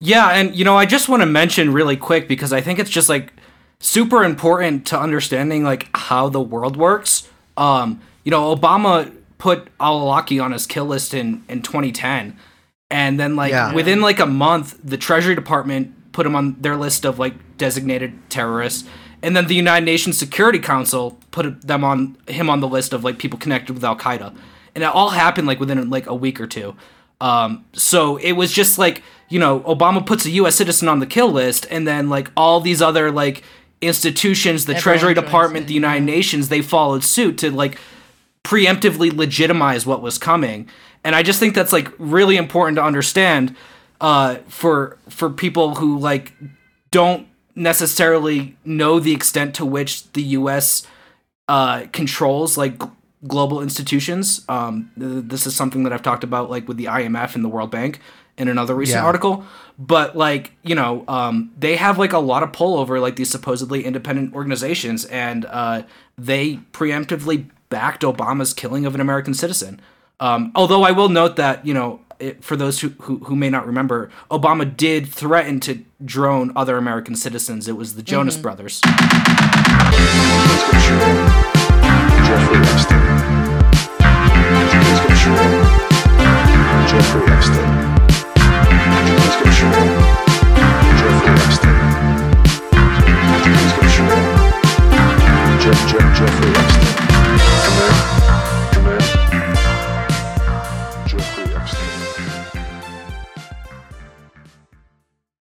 Yeah, and you know, I just want to mention really quick because I think it's just like super important to understanding like how the world works. Um, you know, Obama put al-Awlaki on his kill list in in 2010, and then like Yeah. within like a month, the Treasury Department put him on their list of like designated terrorists, and then the United Nations Security Council put them on him on the list of like people connected with Al Qaeda, and it all happened like within like a week or two. Um, so it was just like you know Obama puts a U.S. citizen on the kill list, and then like all these other like institutions, the Everyone Treasury Department, in, the United Nations, they followed suit to like preemptively legitimize what was coming. And I just think that's like really important to understand uh, for for people who like don't necessarily know the extent to which the U.S. Uh, controls like global institutions. Um, th- this is something that I've talked about like with the IMF and the World Bank in another recent Yeah. article. But like you know, um, they have like a lot of pull over like these supposedly independent organizations, and uh, they preemptively backed Obama's killing of an American citizen. Um, although I will note that you know, it, for those who, who who may not remember, Obama did threaten to drone other American citizens. It was the Jonas Brothers. That's for sure. Jeff, Jeff, Jeffrey Epstein.